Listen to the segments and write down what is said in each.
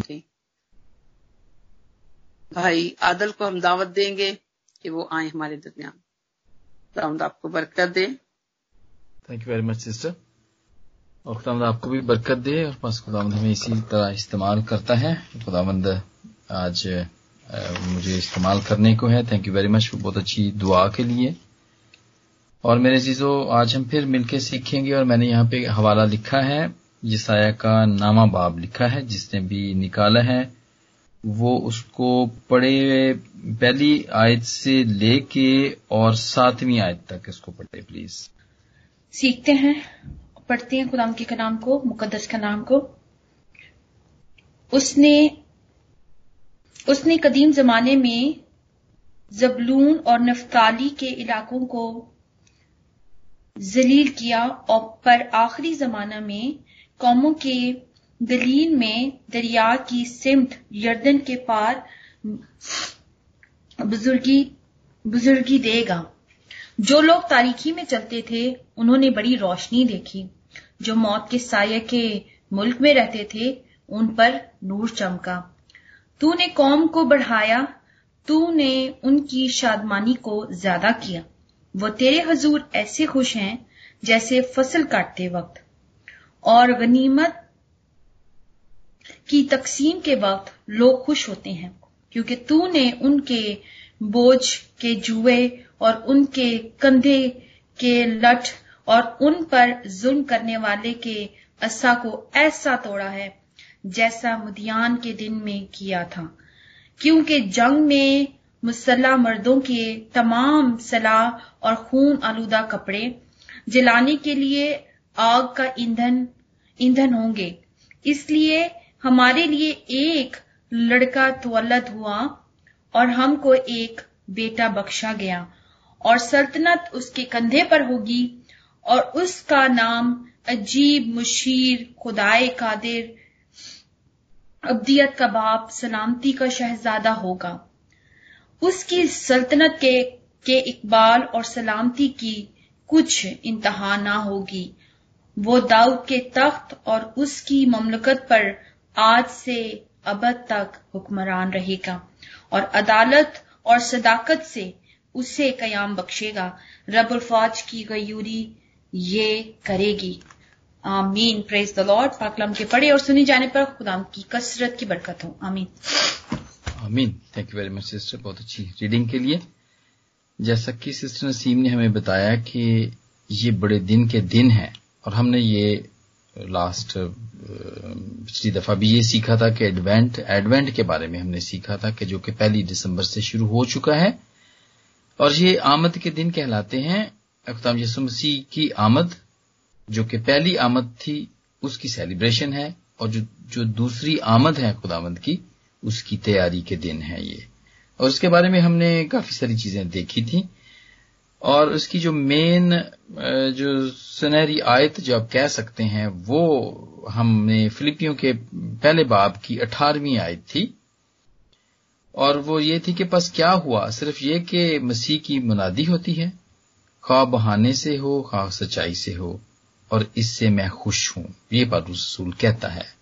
थी। भाई, आदल को हम दावत देंगे कि वो आए हमारे दरमियान। खुदावंद आपको बरकत दे। Thank you very much sister और खुदावंद आपको भी बरकत दे और बस खुदावंद हमें इसी तरह इस्तेमाल करता है। खुदावंद आज मुझे इस्तेमाल करने को है। थैंक यू वेरी मच बहुत अच्छी दुआ के लिए। और मेरे चीज़ों, आज हम फिर मिलकर सीखेंगे और मैंने यहाँ पे हवाला लिखा है। यसाया का नामा बाब लिखा है, जिसने भी निकाला है, वो उसको पढ़े पहली आयत से लेके और सातवीं आयत तक इसको पढ़े प्लीज़ सीखते हैं, पढ़ते हैं खुदाम के कलाम को मुकदस का नाम को। उसने उसने कदीम जमाने में जबलून और नफ्ताली के इलाकों को जलील किया और पर आखिरी जमाना में कौमों के दलील में दरिया की सिमत यर्दन के पार बुजुर्गी बुजुर्गी देगा। जो लोग तारीखी में चलते थे, उन्होंने बड़ी रोशनी देखी। जो मौत के साय के मुल्क में रहते थे, उन पर नूर चमका। तूने कौम को बढ़ाया, तूने उनकी शादमानी को ज़्यादा किया। वो तेरे हजूर ऐसे खुश हैं, जैसे फ़सल काटते वक्त। और गनीमत की तकसीम के वक्त लोग खुश होते हैं, क्योंकि तूने उनके बोझ के जुए और उनके कंधे के लठ और उन पर जुल्म करने वाले के असा को ऐसा तोड़ा है जैसा मुदियान के दिन में किया था। क्योंकि जंग में मुसल्ला मर्दों के तमाम सलाह और खून आलूदा कपड़े जलाने के लिए आग का ईंधन ईंधन होंगे। इसलिए हमारे लिए एक लड़का तवलद हुआ और हमको एक बेटा बख्शा गया और सल्तनत उसके कंधे पर होगी और उसका नाम अजीब मुशीर खुदाए कादिर अब्दियत का बाप सलामती का शहजादा होगा। उसकी सल्तनत के के इकबाल और सलामती की कुछ इंतहा ना होगी। वो दाऊद के तख्त और उसकी ममलकत पर आज से अबद तक हुक्मरान रहेगा और अदालत और सदाकत से उसे कयाम बख्शेगा। रबुल फौज की गयूरी ये करेगी। आमीन। प्रेज द लॉर्ड पाकलम के पढ़े और सुनी जाने पर खुदाम की कसरत की बरकत हो। आमीन। आमीन। Thank you very much sister बहुत अच्छी रीडिंग के लिए। जैसा कि सिस्टर नसीम ने हमें बताया कि ये बड़े दिन के दिन हैं। और हमने ये लास्ट पिछली दफ़ा भी ये सीखा था कि एडवेंट एडवेंट के बारे में हमने सीखा था कि जो कि पहली दिसंबर से शुरू हो चुका है। और ये आमद के दिन कहलाते हैं। अख्ताम यसु मसीह की आमद, जो कि पहली आमद थी, उसकी सेलिब्रेशन है। और जो जो दूसरी आमद है खुदामद की, उसकी तैयारी के दिन है ये। और उसके बारे में हमने काफ़ी सारी चीज़ें देखी थी। और उसकी जो मेन जो सुनहरी आयत जो आप कह सकते हैं, वो हमने फिलिपियों के पहले बाब की अठारहवीं आयत थी। और वो ये थी कि बस क्या हुआ? सिर्फ़ ये कि मसीह की मुनादी होती है। खा बहाने से हो खा सच्चाई से हो, और इससे मैं खुश हूँ। ये बाबू रसूल कहता है।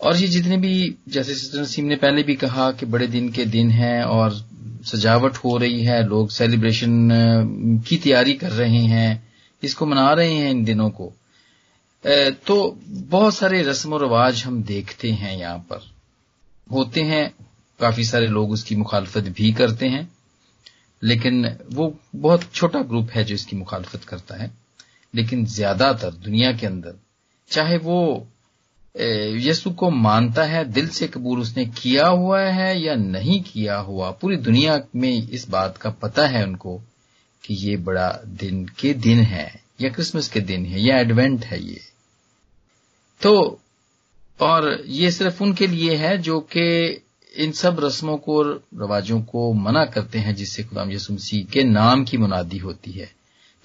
और ये जितने भी, जैसे सिस्टर नसीम ने पहले भी कहा कि बड़े दिन के दिन हैं और सजावट हो रही है, लोग सेलिब्रेशन की तैयारी कर रहे हैं, इसको मना रहे हैं इन दिनों को। तो बहुत सारे रस्म रिवाज हम देखते हैं यहाँ पर। होते हैं, काफ़ी सारे लोग उसकी मुखालफत भी करते हैं, लेकिन वो बहुत छोटा ग्रुप है जो इसकी मुखालफत करता है। लेकिन ज़्यादातर दुनिया के अंदर, चाहे वो यसु को मानता है, दिल से कबूल उसने किया हुआ है या नहीं किया हुआ। पूरी दुनिया में इस बात का पता है उनको कि ये बड़ा दिन के दिन है, या क्रिसमस के दिन है, या एडवेंट है ये। तो और ये सिर्फ़ उनके लिए है जो कि इन सब रस्मों को और रवाजों को मना करते हैं, जिससे गुलाम यसु मसीह के नाम की मुनादी होती है,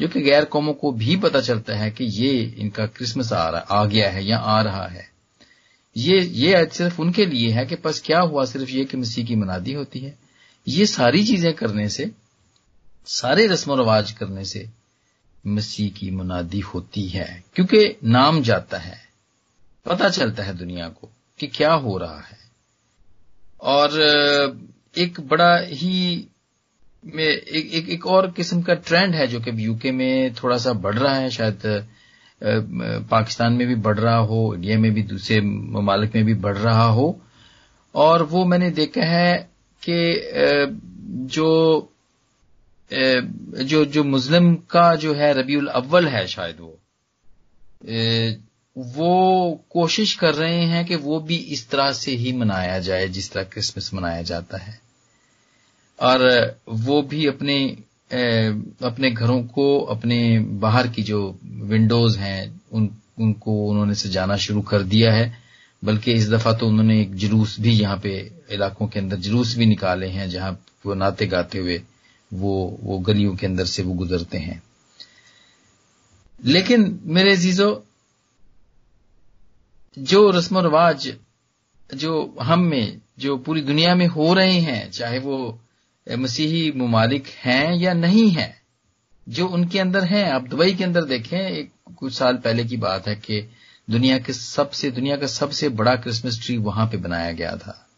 जो कि गैर कौमों को भी पता चलता है कि ये इनका क्रिसमस आ रहा, आ गया है या आ रहा है। ये ये सिर्फ़ उनके लिए है कि बस क्या हुआ सिर्फ़ ये कि मसीह की मनादी होती है। ये सारी चीज़ें करने से सारे रस्म रवाज करने से मसीह की मुनादी होती है क्योंकि नाम जाता है। पता चलता है दुनिया को कि क्या हो रहा है। और एक बड़ा ही एक, एक, एक और किस्म का ट्रेंड है जो कि यूके में थोड़ा सा बढ़ रहा है शायद पाकिस्तान में भी बढ़ रहा हो, इंडिया में भी, दूसरे ममालिक में भी बढ़ रहा हो। और वो मैंने देखा है कि जो जो जो मुस्लिम का जो है रबीउल अव्वल है शायद वो वो कोशिश कर रहे हैं कि वो भी इस तरह से ही मनाया जाए, जिस तरह क्रिसमस मनाया जाता है। और वो भी अपने अपने घरों को, अपने बाहर की जो विंडोज़ हैं, उन, उनको उन्होंने सजाना शुरू कर दिया है। बल्कि इस दफ़ा तो उन्होंने एक जुलूस भी यहाँ पे इलाकों के अंदर जुलूस भी निकाले हैं, जहाँ वो नाते गाते हुए वो वो गलियों के अंदर से वो गुजरते हैं। लेकिन मेरे जीजो जो रस्म रिवाज, जो हम में, जो पूरी दुनिया में हो रहे हैं, चाहे वो मसीही ममालिक हैं या नहीं हैं? जो उनके अंदर हैं, आप दुबई के अंदर देखें, एक कुछ साल पहले की बात है कि दुनिया के सबसे, दुनिया का सबसे बड़ा क्रिसमस ट्री वहाँ पे बनाया गया था।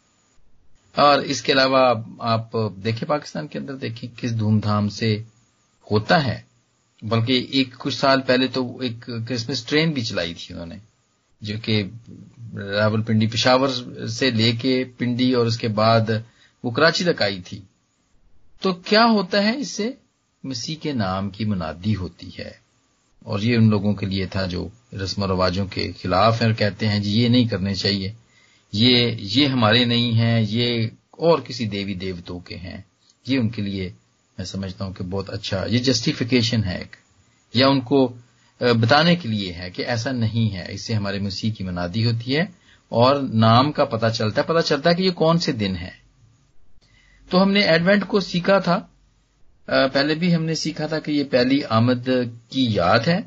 और इसके अलावा आप देखें पाकिस्तान के अंदर देखें, किस धूमधाम से होता है। बल्कि एक कुछ साल पहले तो एक क्रिसमस ट्रेन भी चलाई थी उन्होंने, जो कि रावलपिंडी पिशावर से लेके पिंडी और उसके बाद वो कराची तक आई थी। तो क्या होता है? इससे मसीह के नाम की मुनादी होती है। और ये उन लोगों के लिए था जो रस्म रवाजों के खिलाफ है और कहते हैं, जी, ये नहीं करने चाहिए। ये ये हमारे नहीं हैं, ये और किसी देवी देवतों के हैं। ये उनके लिए मैं समझता हूँ कि बहुत अच्छा ये जस्टिफिकेशन है एक। या उनको बताने के लिए है कि ऐसा नहीं है। इससे हमारे मसीह की मनादी होती है और नाम का पता चलता है। पता चलता है कि ये कौन से दिन है। तो हमने एडवेंट को सीखा था। पहले भी हमने सीखा था कि ये पहली आमद की याद है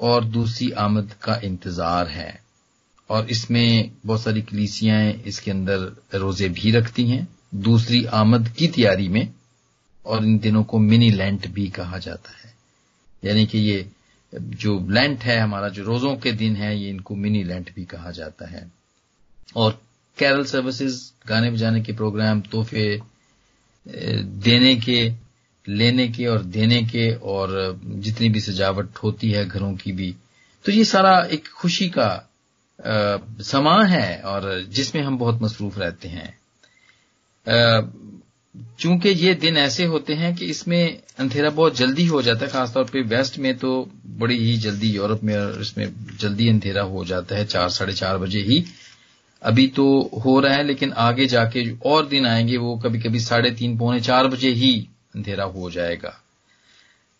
और दूसरी आमद का इंतज़ार है। और इसमें बहुत सारी कलीसियाँ इसके अंदर रोज़े भी रखती हैं। दूसरी आमद की तैयारी में और इन दिनों को मिनी लेंट भी कहा जाता है। यानी कि ये जो लेंट है, हमारा जो रोजों के दिन है, ये इनको मिनी लेंट भी कहा जाता है। और कैरल सर्विसेज़ गाने बजाने के प्रोग्राम तोहफे देने के, लेने के और देने के और जितनी भी सजावट होती है घरों की भी। तो ये सारा एक खुशी का समा है और जिसमें हम बहुत मसरूफ रहते हैं। चूँकि ये दिन ऐसे होते हैं कि इसमें अंधेरा बहुत जल्दी हो जाता है, खासतौर पे वेस्ट में तो बड़ी ही जल्दी, यूरोप में और इसमें जल्दी अंधेरा हो जाता है, चार, साढ़े चार बजे ही। अभी तो हो रहा है, लेकिन आगे जाके और दिन आएँगे, वो कभी कभी साढ़े तीन, पौने चार बजे ही अंधेरा हो जाएगा।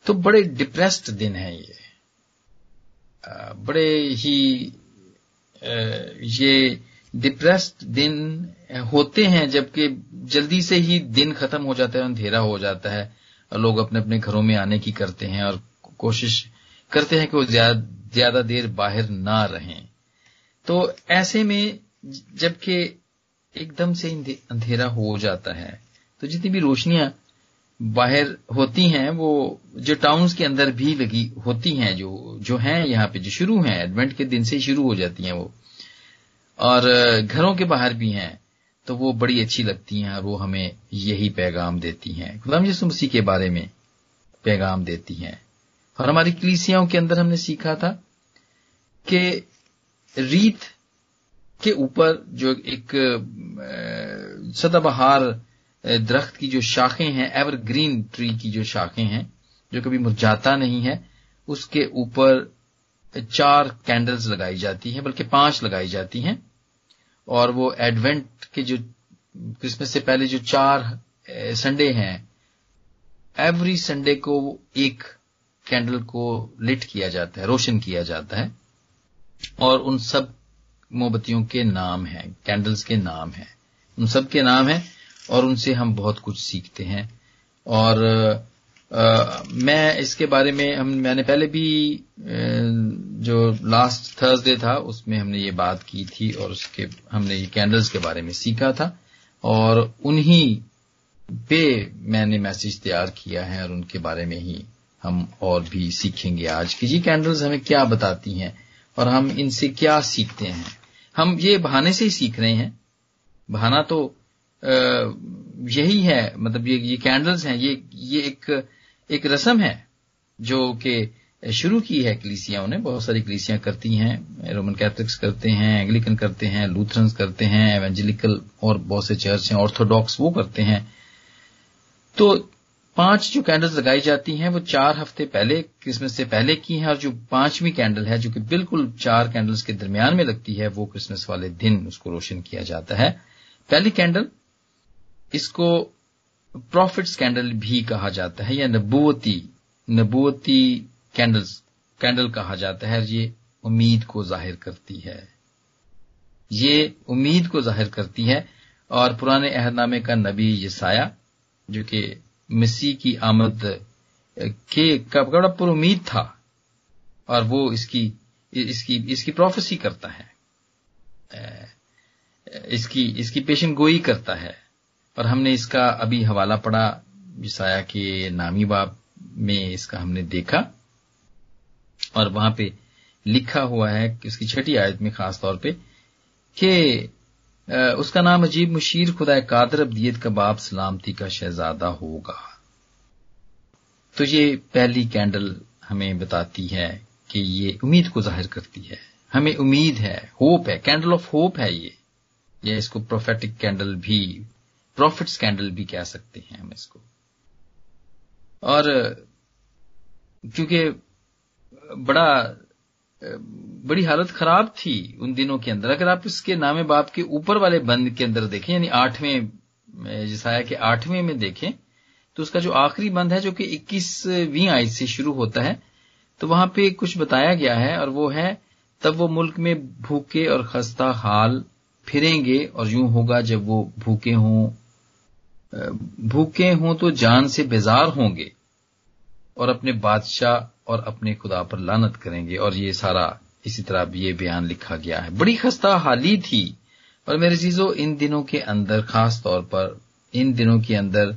तो बड़े डिप्रेस्ड दिन है ये। बड़े ही ये डिप्रेस्ड दिन होते हैं, जबकि जल्दी से ही दिन खत्म हो जाता है, अंधेरा हो जाता है, और लोग अपने अपने घरों में आने की करते हैं, और कोशिश करते हैं कि वो ज़्यादा देर बाहर ना रहें। तो ऐसे में जबकि एकदम से अंधेरा हो जाता है तो जितनी भी रोशनियाँ बाहर होती हैं, वो जो टाउन्स के अंदर भी लगी होती हैं, जो जो हैं यहाँ पे, जो शुरू हैं एडवेंट के दिन से शुरू हो जाती हैं वो, और घरों के बाहर भी हैं तो वो बड़ी अच्छी लगती हैं, और वो हमें यही पैगाम देती हैं। गुलाम यसु मसीह के बारे में पैगाम देती हैं। और हमारी कलीसियाओं के अंदर हमने सीखा था कि रीत के ऊपर जो एक सदाबहार दरख्त की जो शाखें हैं एवरग्रीन ट्री की जो शाखें हैं, जो कभी मुरझाता नहीं है, उसके ऊपर चार कैंडल्स लगाई जाती हैं, बल्कि पाँच लगाई जाती हैं, और वो एडवेंट के जो क्रिसमस से पहले जो चार संडे हैं एवरी संडे को एक कैंडल को लिट किया जाता है, रोशन किया जाता है, और उन सब मोमबत्तियों के नाम हैं कैंडल्स के नाम हैं। उन सब के नाम हैं और उनसे हम बहुत कुछ सीखते हैं। और आ, मैं इसके बारे में हम मैंने पहले भी जो लास्ट थर्सडे था उसमें हमने ये बात की थी और उसके हमने ये कैंडल्स के बारे में सीखा था। और उन्हीं पे मैंने मैसेज तैयार किया है और उनके बारे में ही हम और भी सीखेंगे आज कि। जी कैंडल्स हमें क्या बताती हैं और हम इनसे क्या सीखते हैं? हम ये बहाने से ही सीख रहे हैं। बहाना तो यही है मतलब ये ये कैंडल्स हैं, ये ये एक एक रस्म है जो कि शुरू की है कलीसियाओं ने। बहुत सारी कलीसियाँ करती हैं, रोमन कैथलिक्स करते हैं एंग्लिकन करते हैं लूथरन्स करते हैं एवेंजलिकल और बहुत से चर्च हैं ऑर्थोडॉक्स वो करते हैं। तो पाँच जो कैंडल्स लगाई जाती हैं, वो चार हफ़्ते पहले क्रिसमस से पहले की हैं और जो पांचवी कैंडल है, जो कि बिल्कुल चार कैंडल्स के दरमियान में लगती है, वो क्रिसमस वाले दिन उसको रोशन किया जाता है। पहली कैंडल इसको प्रॉफिट्स कैंडल भी कहा जाता है, या नबूवती नबूवती कैंडल्स कैंडल कहा जाता है ये उम्मीद को ज़ाहिर करती है। ये उम्मीद को ज़ाहिर करती है, और पुराने अहदनामे का नबी यसाया, जो कि मसीह की आमद के का बड़ा पर उम्मीद था और वो इसकी इसकी इसकी प्रोफेसी करता है। इसकी इसकी पेशन गोई करता है। और हमने इसका अभी हवाला पढ़ा यसाया के नामी बाब में इसका हमने देखा। और वहाँ पे लिखा हुआ है कि उसकी छठी आयत में खास तौर पे, कि उसका नाम अजीब मुशीर खुदा कादर अबदियत का बाप सलामती का शहजादा होगा। तो ये पहली कैंडल हमें बताती है कि ये उम्मीद को ज़ाहिर करती है। हमें उम्मीद है, होप है, कैंडल ऑफ़ होप है ये। या इसको प्रोफेटिक कैंडल भी प्रॉफिट्स कैंडल भी कह सकते हैं हम इसको। और, क्योंकि बड़ा बड़ी हालत खराब थी उन दिनों के अंदर। अगर आप इसके नामे बाप के ऊपर वाले बंद के अंदर देखें, यानी आठवें जिसाया के आठवें में देखें तो उसका जो आखिरी बंद है, जो कि इक्कीसवीं आयत से शुरू होता है तो वहाँ पे कुछ बताया गया है और वो है, तब वो मुल्क में भूखे और खस्ता हाल फिरेंगे और यूँ होगा जब वो भूखे हों। भूखे हों तो जान से बेजार होंगे और अपने बादशाह और अपने खुदा पर लानत करेंगे। और ये सारा इसी तरह ये बयान लिखा गया है। बड़ी खस्ता हाली थी। और मेरे चीज़ों, इन दिनों के अंदर, खास तौर पर, इन दिनों के अंदर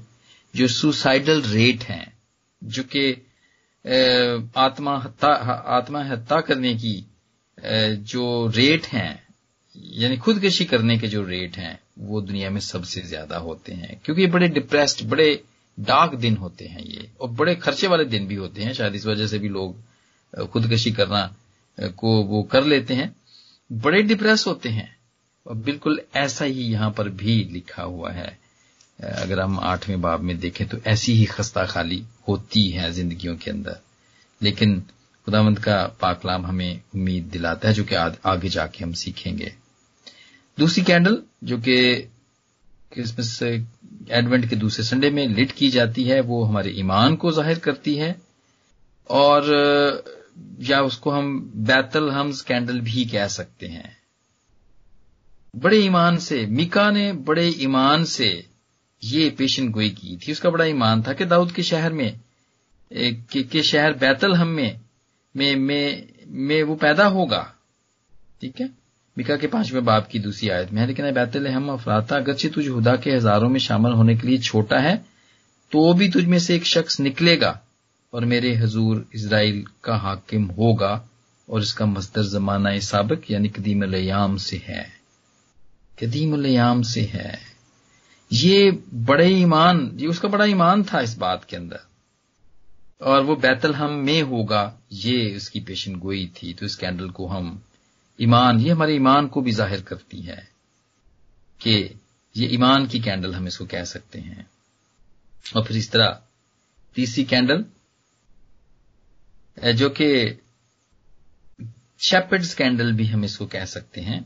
जो सुसाइडल रेट हैं, जो कि आत्मा हत्या आत्मा हत्या करने की जो रेट हैं, यानी खुदकशी करने के जो रेट हैं, वो दुनिया में सबसे ज़्यादा होते हैं। क्योंकि बड़े डिप्रेस्ड बड़े डार्क दिन होते हैं ये, और बड़े खर्चे वाले दिन भी होते हैं, शायद इस वजह से भी लोग खुदकशी करना को वो कर लेते हैं। बड़े डिप्रेस होते हैं, और बिल्कुल ऐसा ही यहाँ पर भी लिखा हुआ है। अगर हम आठवें बाब में देखें तो ऐसी ही खस्ता खाली होती है जिंदगियों के अंदर। लेकिन खुदावंत का पाकलाम हमें उम्मीद दिलाता है जो कि आगे जाके हम सीखेंगे। दूसरी कैंडल जो कि क्रिसमस एडवेंट के दूसरे संडे में लिट की जाती है वो हमारे ईमान को ज़ाहिर करती है। और या उसको हम बैतल हम्स कैंडल भी कह सकते हैं। बड़े ईमान से मिका ने बड़े ईमान से ये पेशन गोई की थी। उसका बड़ा ईमान था कि दाऊद के शहर में के, के शहर बैतल हम में में में, में वो पैदा होगा। ठीक है? मिका के पाँचवें बाप की दूसरी आयत में है, लेकिन बैतल हम अफराता, अगरचे तुझ हुदा के हज़ारों में शामिल होने के लिए छोटा है तो भी तुझ में से एक शख्स निकलेगा, और मेरे हजूर इसराइल का हाकिम होगा, और इसका मस्तर जमाना सबक, यानी कदीम लयाम से है। कदीम लयाम से है। ये बड़े ईमान, ये उसका बड़ा ईमान था इस बात के अंदर। और वो बैतल हम में होगा, ये उसकी पेशन गोई थी तो इस कैंडल को हम ईमान, ये हमारे ईमान को भी ज़ाहिर करती है कि ये ईमान की कैंडल हम इसको कह सकते हैं। और फिर इस तरह तीसरी कैंडल जो कि शेपर्ड्स कैंडल भी हम इसको कह सकते हैं।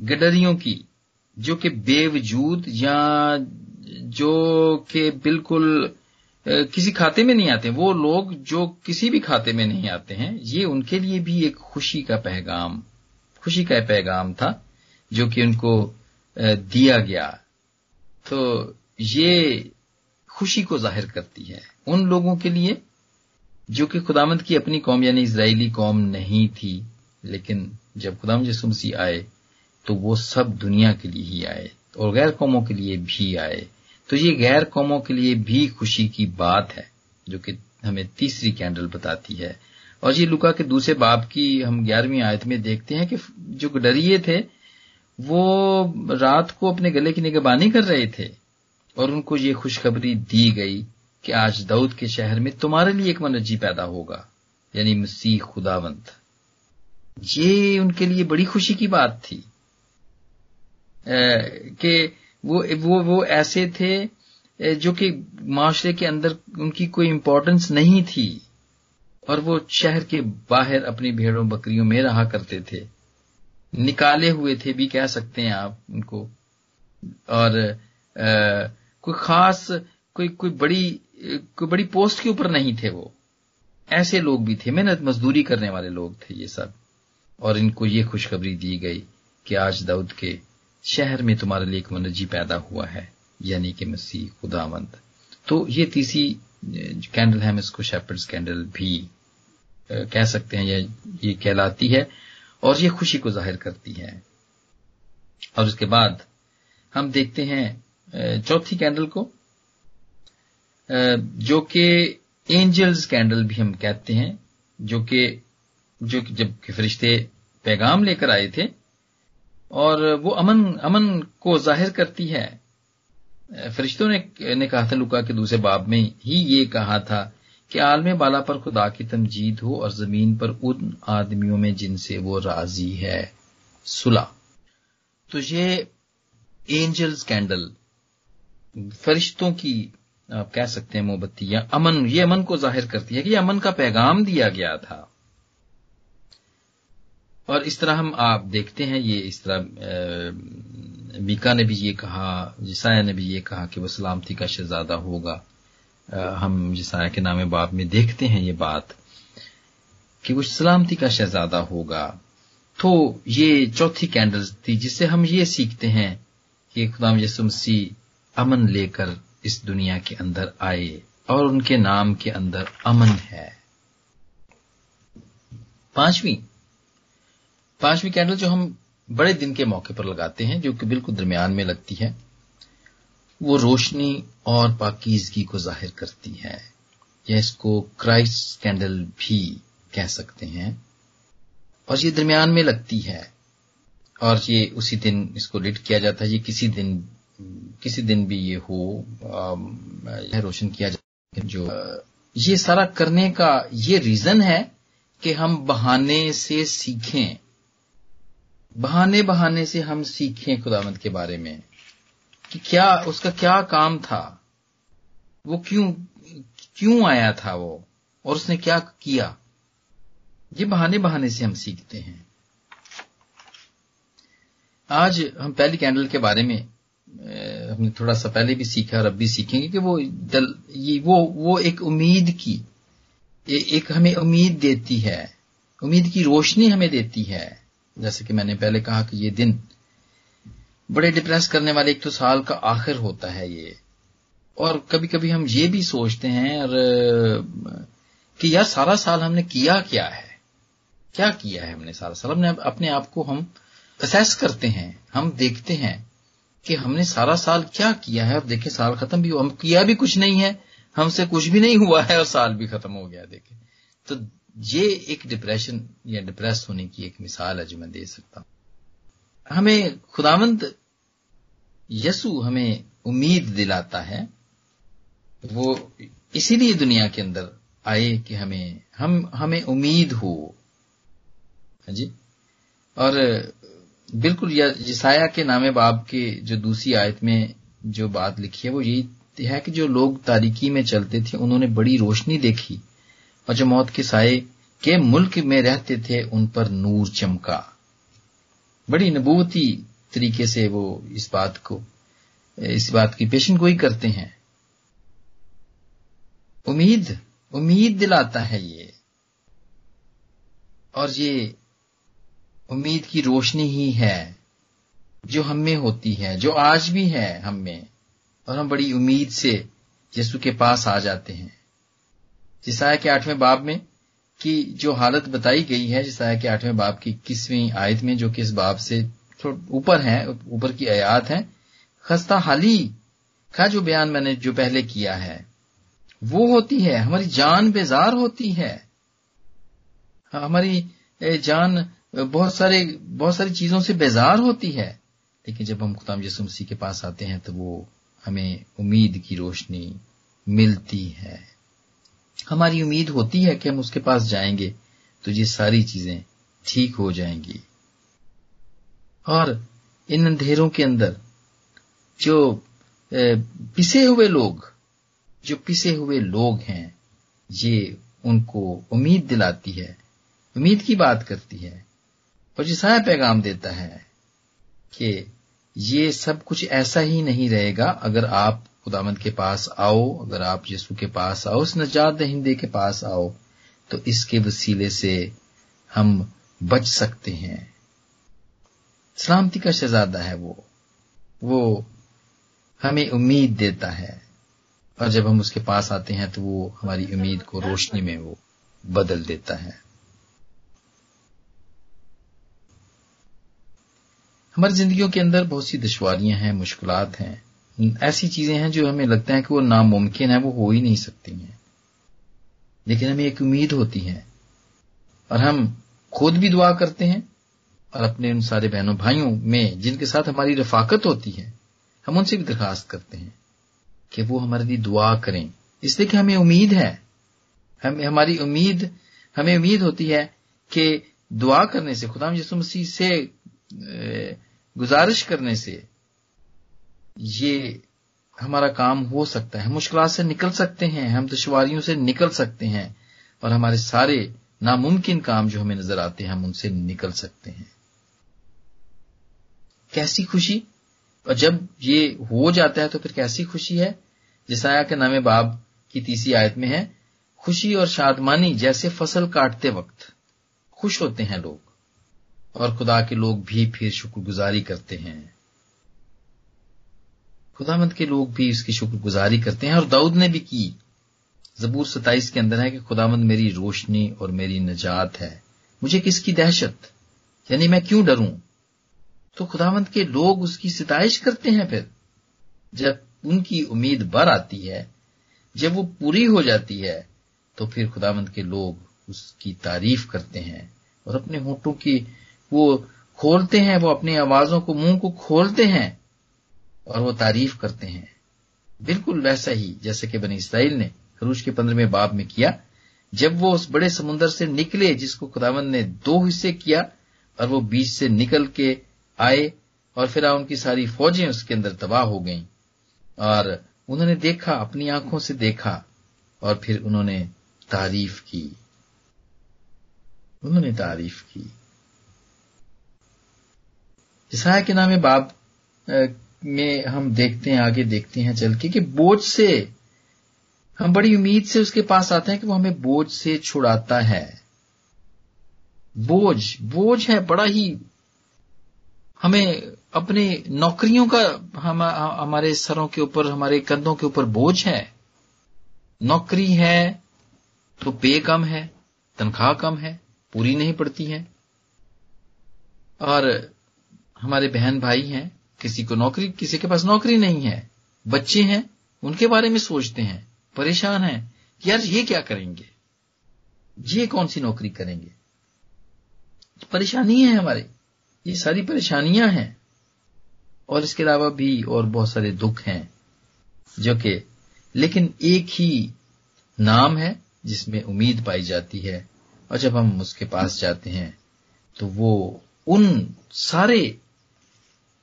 गडरियों की, जो कि बेवजूद या जो कि बिल्कुल किसी खाते में नहीं आते। वो लोग जो किसी भी खाते में नहीं आते हैं, ये उनके लिए भी एक खुशी का पैगाम खुशी का पैगाम था, जो कि उनको दिया गया। तो ये खुशी को ज़ाहिर करती है उन लोगों के लिए, जो कि खुदामंद की अपनी कौम, यानी इसराइली कौम नहीं थी, लेकिन जब खुदाम यसु मसीह आए तो वो सब दुनिया के लिए ही आए, और गैर कौमों के लिए भी आए। तो ये गैर कौमों के लिए भी खुशी की बात है, जो कि हमें तीसरी कैंडल बताती है। और ये लुका के दूसरे बाप की हम ग्यारहवीं आयत में देखते हैं कि जो डरिए थे, वो रात को अपने गले की निगबानी कर रहे थे और उनको ये खुशखबरी दी गई कि आज दाऊद के शहर में तुम्हारे लिए एक मनजी पैदा होगा, यानी मसीह खुदावंत। ये उनके लिए बड़ी खुशी की बात थी। कि वो वो वो ऐसे थे जो कि माशरे के अंदर उनकी कोई इंपॉर्टेंस नहीं थी। और वो शहर के बाहर अपनी भेड़ों बकरियों में रहा करते थे। निकाले हुए थे भी कह सकते हैं आप उनको। और आ, कोई खास कोई कोई बड़ी कोई बड़ी पोस्ट के ऊपर नहीं थे वो। ऐसे लोग भी थे मेहनत मजदूरी करने वाले लोग थे ये सब। और इनको ये खुशखबरी दी गई कि आज दाऊद के शहर में तुम्हारे लिए एक मनजी पैदा हुआ है यानी कि मसीह खुदावंत। तो ये तीसरी कैंडल है इसको शेपर्ड्स कैंडल भी कह सकते हैं ये ये कहलाती है और ये खुशी को ज़ाहिर करती है। और उसके बाद हम देखते हैं चौथी कैंडल को जो कि एंजल्स कैंडल भी हम कहते हैं, जो कि, जो जब फरिश्ते पैगाम लेकर आए थे और वो अमन अमन को ज़ाहिर करती है। फरिश्तों ने ने कहा था लुका के दूसरे बाब में ही ये कहा था कि आलम बाला पर खुदा की तमजीद हो और ज़मीन पर उन आदमियों में जिनसे वो राज़ी है। सुला तो ये एंजल्स कैंडल फरिश्तों की, आप कह सकते हैं मोमबत्ती या अमन, ये अमन को ज़ाहिर करती है कि अमन का पैगाम दिया गया था। और इस तरह हम, आप देखते हैं, ये इस तरह मीका ने भी ये कहा, जिसाया ने भी ये कहा कि वह सलामती का शहजादा होगा। हम जिसाया के नाम बाप में देखते हैं ये बात, कि वो सलामती का शहजादा होगा। तो ये चौथी कैंडल थी जिससे हम ये सीखते हैं कि खुदाम यसु अमन लेकर इस दुनिया के अंदर आए और उनके नाम के अंदर अमन है। पांचवी। पांचवी कैंडल जो हम बड़े दिन के मौके पर लगाते हैं, जो कि बिल्कुल दरमियान में लगती है। वो रोशनी और पाकिजगी को ज़ाहिर करती है। या इसको क्राइस्ट कैंडल भी कह सकते हैं। और ये दरमियान में लगती है। और ये उसी दिन इसको लिट किया जाता है। ये किसी दिन किसी दिन भी ये हो रोशन किया जाए जो ये सारा करने का ये रीजन है कि हम बहाने से सीखें। बहाने बहाने से हम सीखें खुदामंद के बारे में। कि क्या उसका क्या काम था? वो क्यों क्यों आया था वो? और उसने क्या किया? ये बहाने बहाने से हम सीखते हैं। आज हम पहली कैंडल के बारे में हमने थोड़ा सा पहले भी सीखा और अब भी सीखेंगे कि वो दल, ये वो वो एक उम्मीद की एक हमें उम्मीद देती है। उम्मीद की रोशनी हमें देती है। जैसे कि मैंने पहले कहा कि ये दिन बड़े डिप्रेस करने वाले एक तो साल का आखिर होता है ये। और कभी कभी हम ये भी सोचते हैं, और, कि यार सारा साल हमने किया क्या है? क्या किया है हमने सारा साल? हमने अपने आप को हम असेस करते हैं, हम देखते हैं कि हमने सारा साल क्या किया है। और देखे साल खत्म भी हुआ हम किया भी कुछ नहीं है, हमसे कुछ भी नहीं हुआ है, और साल भी खत्म हो गया देखे तो ये एक डिप्रेशन या डिप्रेस होने की एक मिसाल है जो मैं दे सकता हूँ। हमें खुदावंत यसु हमें उम्मीद दिलाता है। वो इसीलिए दुनिया के अंदर आए कि हमें, हम, हमें उम्मीद हो। हाँ जी? और बिल्कुल जिसाया के नामे बाब के जो दूसरी आयत में जो बात लिखी है, वो यही है कि जो लोग तारीकी में चलते थे, उन्होंने बड़ी रोशनी देखी और जो मौत के साय के मुल्क में रहते थे, उन पर नूर चमका। बड़ी नबूती तरीके से वो इस बात को, इस बात की पेशन गोई करते हैं। उम्मीद उम्मीद दिलाता है ये। और ये उम्मीद की रोशनी ही है, जो हम में होती है, जो आज भी है हम में। और हम बड़ी उम्मीद से यीशु के पास आ जाते हैं। जिसाया के आठवें बाब में की जो हालत बताई गई है जिसाया के आठवें बाब की इक्कीसवीं आयत में, जो कि इस बाब से ऊपर है, ऊपर की आयात है, खस्ता हाली का जो बयान मैंने जो पहले किया है, वो होती है, हमारी जान बेजार होती है। हमारी जान बहुत सारे, बहुत सारी चीज़ों से बेजार होती है। लेकिन जब हम खुदाम यसु मसीह के पास आते हैं तो वो हमें उम्मीद की रोशनी मिलती है। हमारी उम्मीद होती है कि हम उसके पास जाएँगे तो ये सारी चीज़ें ठीक हो जाएँगी। और इन अंधेरों के अंदर जो पिसे हुए लोग, जो पिसे हुए लोग हैं, ये उनको उम्मीद दिलाती है, उम्मीद की बात करती है। और जिसाया पैगाम देता है कि ये सब कुछ ऐसा ही नहीं रहेगा अगर आप खुदामंद के पास आओ, अगर आप यीशु के पास आओ उस नजात दहिंदे के पास आओ तो इसके वसीले से हम बच सकते हैं। सलामती का शहजादा है वो। वो हमें उम्मीद देता है। और जब हम उसके पास आते हैं तो वो हमारी उम्मीद को रोशनी में वो बदल देता है। हमारी जिंदगियों के अंदर बहुत सी दुश्वारियाँ हैं, मुश्किलात हैं। ऐसी चीज़ें हैं जो हमें लगता है कि वो नामुमकिन है, वो हो ही नहीं सकती हैं। लेकिन हमें एक उम्मीद होती है। और हम खुद भी दुआ करते हैं, और अपने उन सारे बहनों भाइयों में जिनके साथ हमारी रफाकत होती है, हम उनसे भी दरखास्त करते हैं कि वो हमारे लिए दुआ करें। इसलिए कि हमें उम्मीद है। हमें, हमारी उम्मीद, हमें उम्मीद होती है कि दुआ करने से, खुदाम यसु मसीह से गुजारिश करने से ये हमारा काम हो सकता है। मुश्किल से निकल सकते हैं, हम दुश्वारियों से निकल सकते हैं, और हमारे सारे नामुमकिन काम जो हमें नज़र आते हैं, हम उनसे निकल सकते हैं। कैसी खुशी? और जब ये हो जाता है तो फिर कैसी खुशी है? जिसाया के नामे बाब की तीसरी आयत में है, खुशी और शादमानी जैसे फ़सल काटते वक्त खुश होते हैं लोग, और खुदा के लोग भी फिर शुक्रगुजारी करते हैं। खुदामंद के लोग भी इसकी शुक्रगुजारी करते हैं और दाऊद ने भी की। जबूर सताइस के अंदर है कि खुदामंद मेरी रोशनी और मेरी निजात है। मुझे किसकी दहशत? यानी मैं क्यों डरूं? तो खुदावंत के लोग उसकी सिताइश करते हैं फिर। जब उनकी उम्मीद बर आती है, जब वो पूरी हो जाती है तो फिर खुदावंत के लोग उसकी तारीफ़ करते हैं और अपने होठों की वो खोलते हैं, वो अपनी आवाजों को, मुँह को खोलते हैं। और वो तारीफ़ करते हैं। बिल्कुल वैसा ही, जैसे कि बनी इसराइल ने खरूज के पंद्रहवें बाब में किया, जब वो उस बड़े समुद्र से निकले जिसको खुदावंत ने दो हिस्से किया और वो बीच से निकल के आए और फिर उनकी सारी फौजें उसके अंदर तबाह हो गईं और उन्होंने देखा, अपनी आँखों से देखा और फिर उन्होंने तारीफ़ की। उन्होंने तारीफ़ की। ईसाया के नामे बाब में हम देखते हैं, आगे देखते हैं चल के कि बोझ से, हम बड़ी उम्मीद से उसके पास आते हैं कि वो हमें बोझ से छुड़ाता है। बोझ बोझ है, बड़ा ही हमें अपने नौकरियों का हम, हमारे सरों के ऊपर, हमारे कंधों के ऊपर बोझ है। नौकरी है तो पे कम है, तनख्वाह कम है, पूरी नहीं पड़ती है। और हमारे बहन भाई हैं किसी को नौकरी, किसी के पास नौकरी नहीं है। बच्चे हैं, उनके बारे में सोचते हैं, परेशान हैं यार ये क्या करेंगे? ये कौन सी नौकरी करेंगे? परेशानी है हमारी। ये सारी परेशानियाँ हैं। और इसके अलावा भी और बहुत सारे दुख हैं, जो कि लेकिन एक ही नाम है जिसमें उम्मीद पाई जाती है। और जब हम उसके पास जाते हैं तो वो उन सारे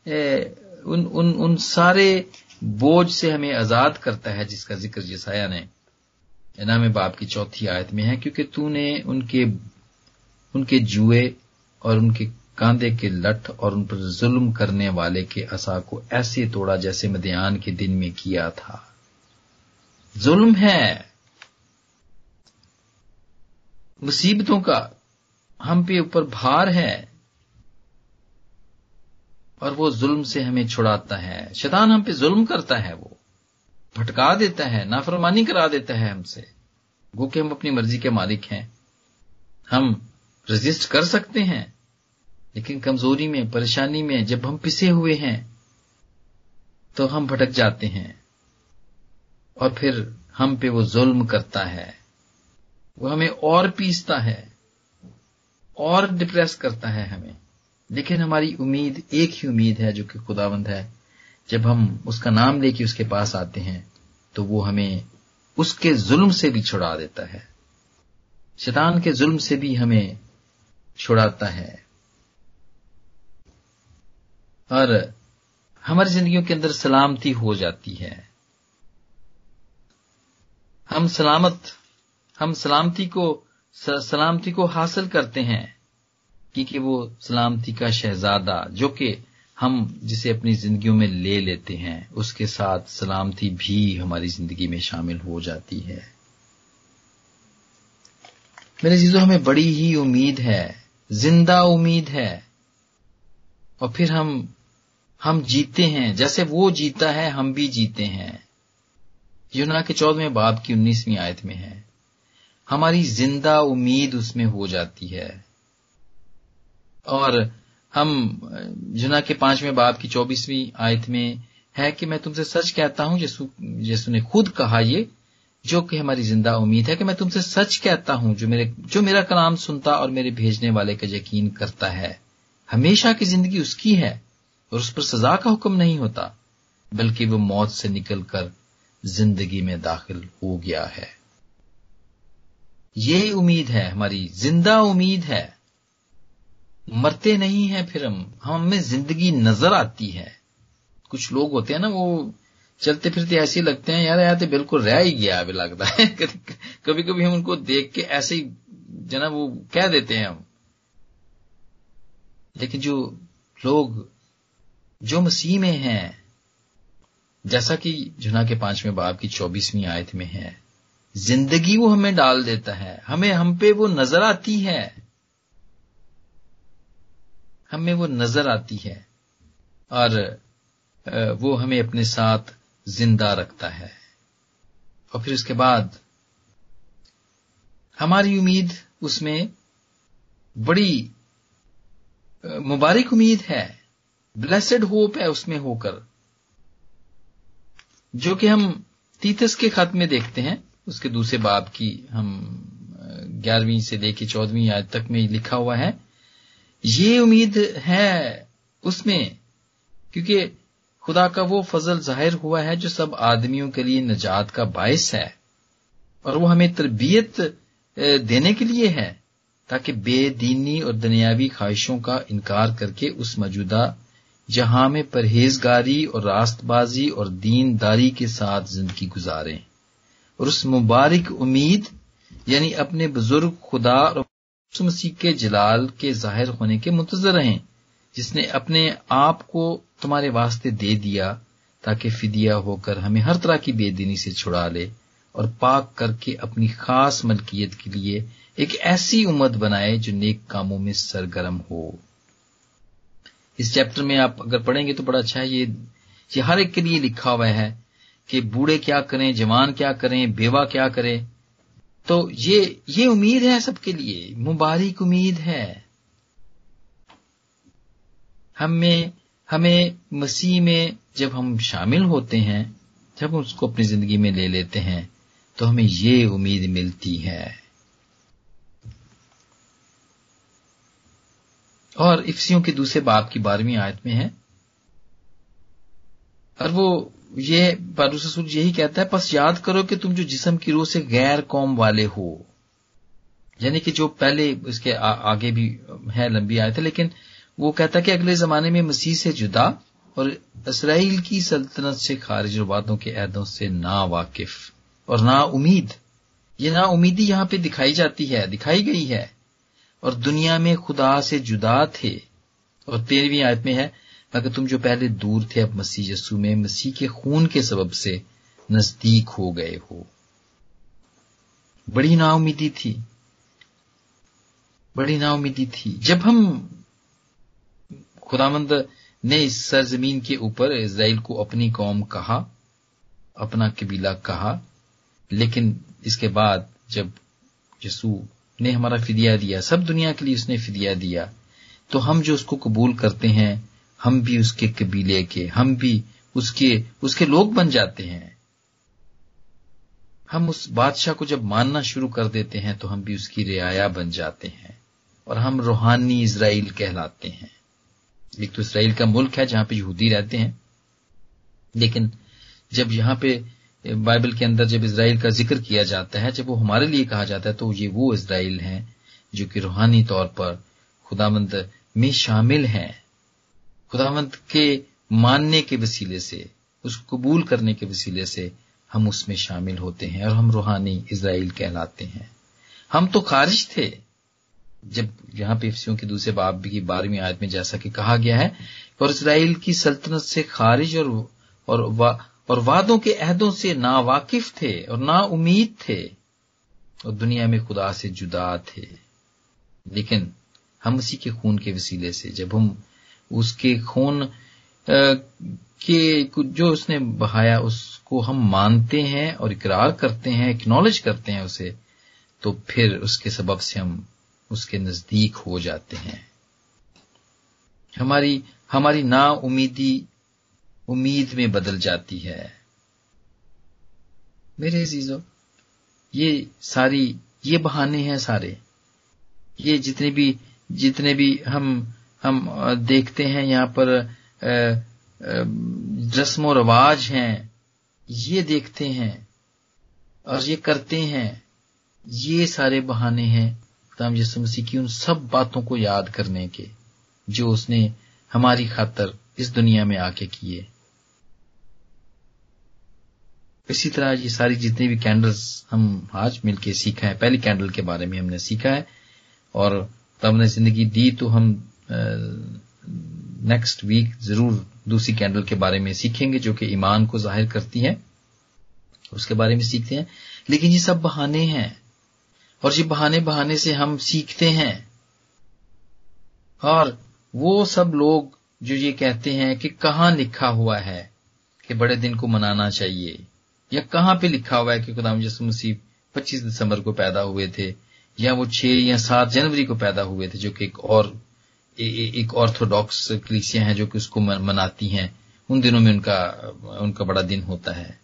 उन उन उन सारे बोझ से हमें आज़ाद करता है जिसका ज़िक्र जसाया ने इनाम बाप की चौथी आयत में है, क्योंकि तूने उनके उनके जुए और उनके कांधे के लठ और उन पर जुल्म करने वाले के असा को ऐसे तोड़ा जैसे मध्यान के दिन में किया था। जुल्म है। मुसीबतों का हम पे ऊपर भार है। और वो जुल्म से हमें छुड़ाता है। शैतान हम पे जुल्म करता है वो। भटका देता है, नाफरमानी करा देता है हमसे। गो कि हम अपनी मर्ज़ी के मालिक हैं। हम रजिस्ट कर सकते हैं, लेकिन कमज़ोरी में, परेशानी में, जब हम पिसे हुए हैं तो हम भटक जाते हैं। और फिर हम पे वो जुल्म करता है। वो हमें और पीसता है, और डिप्रेस करता है हमें। लेकिन हमारी उम्मीद एक ही उम्मीद है जो कि खुदावंद है। जब हम उसका नाम लेके उसके पास आते हैं तो वो हमें उसके जुल्म से भी छुड़ा देता है। शैतान के जुल्म से भी हमें छुड़ाता है। और हमारी जिंदगियों के अंदर सलामती हो जाती है। हम सलामत, हम सलामती को सलामती को हासिल करते हैं। क्योंकि वो सलामती का शहजादा, जो कि हम जिसे अपनी जिंदगियों में ले लेते हैं, उसके साथ सलामती भी हमारी ज़िंदगी में शामिल हो जाती है। मेरे चीज़ों हमें बड़ी ही उम्मीद है, ज़िंदा उम्मीद है। और फिर हम हम जीते हैं, जैसे वो जीता है, हम भी जीते हैं। यूना के चौदहवें बाब की उन्नीसवीं आयत में है, हमारी ज़िंदा उम्मीद उसमें हो जाती है। और हम, जुना के पाँचवें बाब की चौबीसवीं आयत में है कि मैं तुमसे सच कहता हूँ यसु यसु ने खुद कहा ये, जो कि हमारी ज़िंदा उम्मीद है कि मैं तुमसे सच कहता हूँ, जो मेरे, जो मेरा कलाम सुनता और मेरे भेजने वाले का यकीन करता है। हमेशा की ज़िंदगी उसकी है, और उस पर सजा का हुक्म नहीं होता, बल्कि वो मौत से निकलकर ज़िंदगी में दाखिल हो गया है। ये उम्मीद है, हमारी ज़िंदा उम्मीद है। मरते नहीं है फिर हम। हम हमें ज़िंदगी नज़र आती है। कुछ लोग होते हैं ना, वो चलते फिरते ऐसे लगते हैं, यार यार तो बिल्कुल रह ही गया, अभी लगता है। कभी कभी हम उनको देख के ऐसे ही जना वो कह देते हैं हम। लेकिन जो लोग, जो मसीह में हैं, जैसा कि जुना के पाँचवें बाब की चौबीसवीं आयत में है, ज़िंदगी वो हमें डाल देता है। हमें हम पे वो नज़र आती है। हमें वो नज़र आती है और वो हमें अपने साथ ज़िंदा रखता है। और फिर उसके बाद, हमारी उम्मीद उसमें बड़ी मुबारक उम्मीद है, ब्लेसड होप है उसमें होकर। जो कि हम तीतस के खत में देखते हैं, उसके दूसरे बाब की हम ग्यारहवीं से लेकर चौदहवीं आज तक में लिखा हुआ है। ये उम्मीद है उसमें, क्योंकि खुदा का वो फजल ज़ाहिर हुआ है जो सब आदमियों के लिए निजात का बायस है, और वो हमें तरबियत देने के लिए है, ताकि बेदीनी और दुनियावी ख्वाहिशों का इनकार करके उस मौजूदा जहाँ में परहेजगारी और रास्तबाजी और दीनदारी के साथ ज़िंदगी गुजारें, और उस मुबारक उम्मीद, यानी अपने बुज़ुर्ग खुदा और मसीह के जलाल के ज़ाहिर होने के मुंतजर रहें जिसने अपने आप को तुम्हारे वास्ते दे दिया, ताकि फिदिया होकर हमें हर तरह की बेदीनी से छुड़ा ले और पाक करके अपनी खास मलकियत के लिए एक ऐसी उम्मत बनाए जो नेक कामों में सरगर्म हो। इस चैप्टर में आप अगर पढ़ेंगे तो बड़ा अच्छा है, ये ये हर एक के लिए लिखा हुआ है कि बूढ़े क्या करें, जवान क्या करें, बेवा क्या करे तो ये ये उम्मीद है सबके लिए। मुबारक उम्मीद है। हमें हमें मसीह में जब हम शामिल होते हैं, जब उसको अपनी ज़िंदगी में ले लेते हैं तो हमें ये उम्मीद मिलती है। और इफ्सियों के दूसरे बाप की बारहवीं आयत में है। और वो ये पारूस रसूल यही कहता है बस याद करो कि तुम जो जिसम की रूह से गैर कौम वाले हो। यानी कि जो पहले इसके आ, आगे भी है लंबी आयत है लेकिन वो कहता है कि अगले जमाने में मसीह से जुदा और इसराइल की सल्तनत से खारिज और बातों के ऐदों से ना वाकिफ और ना उम्मीद ये ना उम्मीदी यहाँ पे दिखाई जाती है दिखाई गई है। और दुनिया में खुदा से जुदा थे। और तेरहवीं आयत में है अगर तुम जो पहले दूर थे, अब मसीह यसू में, मसीह के खून के सबब से नज़दीक हो गए हो। बड़ी नाउमीदी थी। बड़ी नाउमीदी थी। जब हम खुदामंद ने इस सरजमीन के ऊपर इसराइल को अपनी कौम कहा, अपना कबीला कहा, लेकिन इसके बाद जब यसू ने हमारा फिदिया दिया, सब दुनिया के लिए उसने फिदिया दिया तो हम जो उसको कबूल करते हैं हम भी उसके कबीले के, हम भी उसके उसके लोग बन जाते हैं। हम उस बादशाह को जब मानना शुरू कर देते हैं तो हम भी उसकी रियाया बन जाते हैं और हम रूहानी इसराइल कहलाते हैं। एक तो इसराइल का मुल्क है जहाँ पे यहूदी रहते हैं, लेकिन जब यहाँ पे बाइबल के अंदर जब इसराइल का ज़िक्र किया जाता है, जब वो हमारे लिए कहा जाता है तो ये वो इसराइल हैं जो कि रूहानी तौर पर खुदावंत में शामिल हैं। खुदावंत के मानने के वसीले से उसको कबूल करने के वसीले से हम उसमें शामिल होते हैं और हम रूहानी इसराइल कहलाते हैं। हम तो खारिज थे। जब यहाँ पे इफ्सियों के दूसरे बाब की बारहवीं आयत में जैसा कि कहा गया है और इसराइल की सल्तनत से खारिज और और, वा, और वादों के अहदों से ना वाकिफ थे और ना उम्मीद थे और दुनिया में खुदा से जुदा थे। लेकिन हम उसी के खून के वसीले से जब हम उसके खून के जो उसने बहाया, उसको हम मानते हैं और इकरार करते हैं एक्नॉलेज करते हैं उसे तो फिर उसके सबब से हम उसके नज़दीक हो जाते हैं। हमारी हमारी ना उम्मीदी उम्मीद में बदल जाती है। मेरे अजीजों, ये सारी, ये बहाने हैं सारे। ये जितने भी जितने भी हम हम देखते हैं यहाँ पर रस्म और रवाज हैं। ये देखते हैं और ये करते हैं। ये सारे बहाने हैं खुदाम यसु मसीह की उन सब बातों को याद करने के, जो उसने हमारी खातर इस दुनिया में आके किए। इसी तरह ये सारी जितनी भी कैंडल्स हम आज मिलके सीखा है, पहली कैंडल के बारे में हमने सीखा है और तब हमने ज़िंदगी दी तो हम नेक्स्ट वीक ज़रूर दूसरी कैंडल के बारे में सीखेंगे, जो कि ईमान को ज़ाहिर करती है। उसके बारे में सीखते हैं। लेकिन ये सब बहाने हैं। और ये बहाने बहाने से हम सीखते हैं। और वो सब लोग जो ये कहते हैं कि कहाँ लिखा हुआ है कि बड़े दिन को मनाना चाहिए, या कहाँ पे लिखा हुआ है कि खुदाम यसु मसीह 25 दिसंबर को पैदा हुए थे, या वो 6 या 7 जनवरी को पैदा हुए थे, जो कि एक और एक ऑर्थोडॉक्स क्लिसिया है जो कि उसको मनाती हैं। उन दिनों में उनका उनका बड़ा दिन होता है।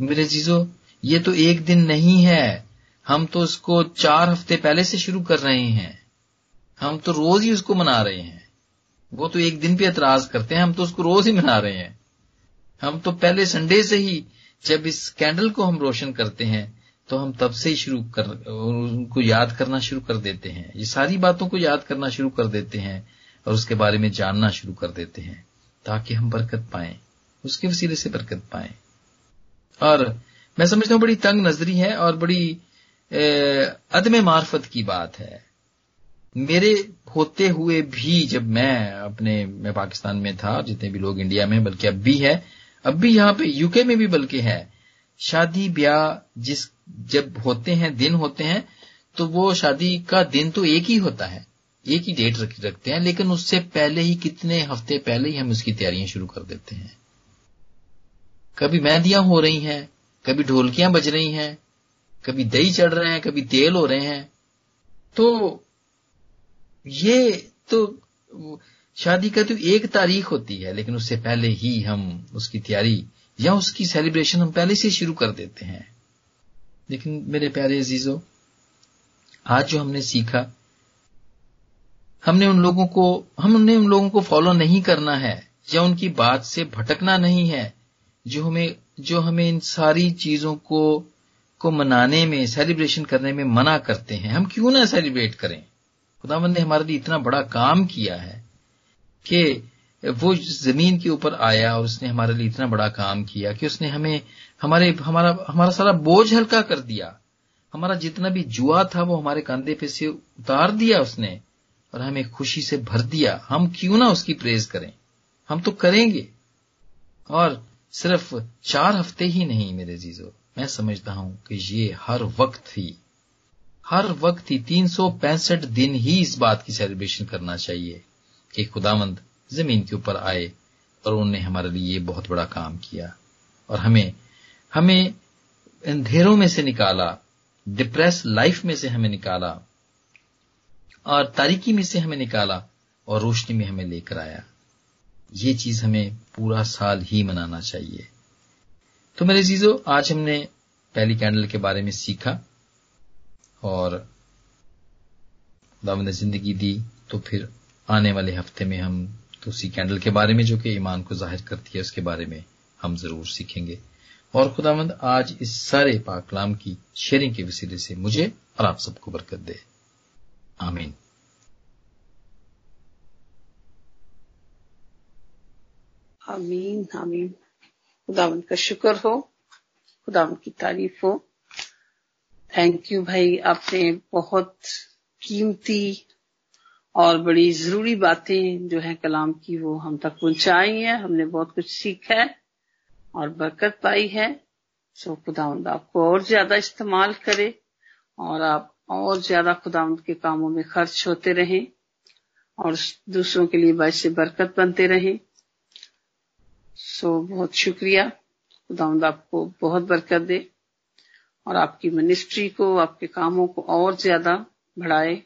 मेरे चीज़ों ये तो एक दिन नहीं है। हम तो उसको चार हफ़्ते पहले से शुरू कर रहे हैं। हम तो रोज ही उसको मना रहे हैं। वो तो एक दिन पे एतराज़ करते हैं, हम तो उसको रोज ही मना रहे हैं। हम तो पहले संडे से ही, जब इस कैंडल को हम रोशन करते हैं तो हम तब से ही शुरू कर उनको याद करना शुरू कर देते हैं। ये सारी बातों को याद करना शुरू कर देते हैं और उसके बारे में जानना शुरू कर देते हैं, ताकि हम बरकत पाए, उसके वसीले से बरकत पाए। और मैं समझता हूँ बड़ी तंग नजरी है और बड़ी अदम मार्फत की बात है। मेरे होते हुए भी जब मैं अपने, मैं पाकिस्तान में था, जितने भी लोग इंडिया में बल्कि अब भी है, अब भी यहाँ पे यूके में भी बल्कि है शादी ब्याह जिस जब होते हैं दिन होते हैं तो वो शादी का दिन तो एक ही होता है एक ही डेट रख, रखते हैं लेकिन उससे पहले ही कितने हफ़्ते पहले ही हम उसकी तैयारियाँ शुरू कर देते हैं। कभी मेहंदियाँ हो रही हैं कभी ढोलकियाँ बज रही हैं कभी दही चढ़ रहे हैं कभी तेल हो रहे हैं तो ये तो शादी का तो एक तारीख होती है लेकिन उससे पहले ही हम उसकी तैयारी या उसकी सेलिब्रेशन हम पहले से शुरू कर देते हैं। लेकिन मेरे प्यारे अजीजों, आज जो हमने सीखा, हमने उन लोगों को हमने उन लोगों को फॉलो नहीं करना है, या उनकी बात से भटकना नहीं है, जो हमें जो हमें इन सारी चीज़ों को को मनाने में सेलिब्रेशन करने में मना करते हैं। हम क्यों ना सेलिब्रेट करें? खुदावंद ने हमारे लिए इतना बड़ा काम किया है कि वो ज़मीन के ऊपर आया और उसने हमारे लिए इतना बड़ा काम किया कि उसने हमें, हमारे, हमारा हमारा सारा बोझ हल्का कर दिया। हमारा जितना भी जुआ था वो हमारे कंधे पे से उतार दिया उसने और हमें खुशी से भर दिया। हम क्यों ना उसकी प्रेज करें? हम तो करेंगे। और सिर्फ़ चार हफ़्ते ही नहीं मेरे जीजो, मैं समझता हूँ कि ये हर वक्त ही, हर वक्त ही तीन सौ पैंसठ दिन ही इस बात की सेलिब्रेशन करना चाहिए कि खुदावंद ज़मीन के ऊपर आए और उन्होंने हमारे लिए बहुत बड़ा काम किया और हमें हमें अंधेरों में से निकाला डिप्रेस लाइफ में से हमें निकाला और तारीकी में से हमें निकाला और रोशनी में हमें लेकर आया। ये चीज़ हमें पूरा साल ही मनाना चाहिए। तो मेरे चीज़ों आज हमने पहली कैंडल के बारे में सीखा और खुदावंद ने ज़िंदगी दी तो फिर आने वाले हफ़्ते में हम दूसरी कैंडल के बारे में जो कि ईमान को ज़ाहिर करती है, उसके बारे में हम ज़रूर सीखेंगे। और खुदावंद, आज इस सारे पाकलाम की शेयरिंग के वसीले से मुझे और आप सबको बरकत दे। आमीन। आमीन आमीन। खुदावंद का शुक्र हो, खुदावंद की तारीफ़ हो। थैंक यू भाई, आपने बहुत कीमती और बड़ी ज़रूरी बातें जो है कलाम की वो हम तक पहुंचाई है। हमने बहुत कुछ सीखा है और बरकत पाई है। सो खुदावंद आपको और ज़्यादा इस्तेमाल करे और आप और ज़्यादा खुदावंद के कामों में खर्च होते रहें और दूसरों के लिए बाईस से बरकत बनते रहें। सो बहुत शुक्रिया। खुदावंद आपको बहुत बरकत दे और आपकी मिनिस्ट्री को, आपके कामों को और ज़्यादा बढ़ाए।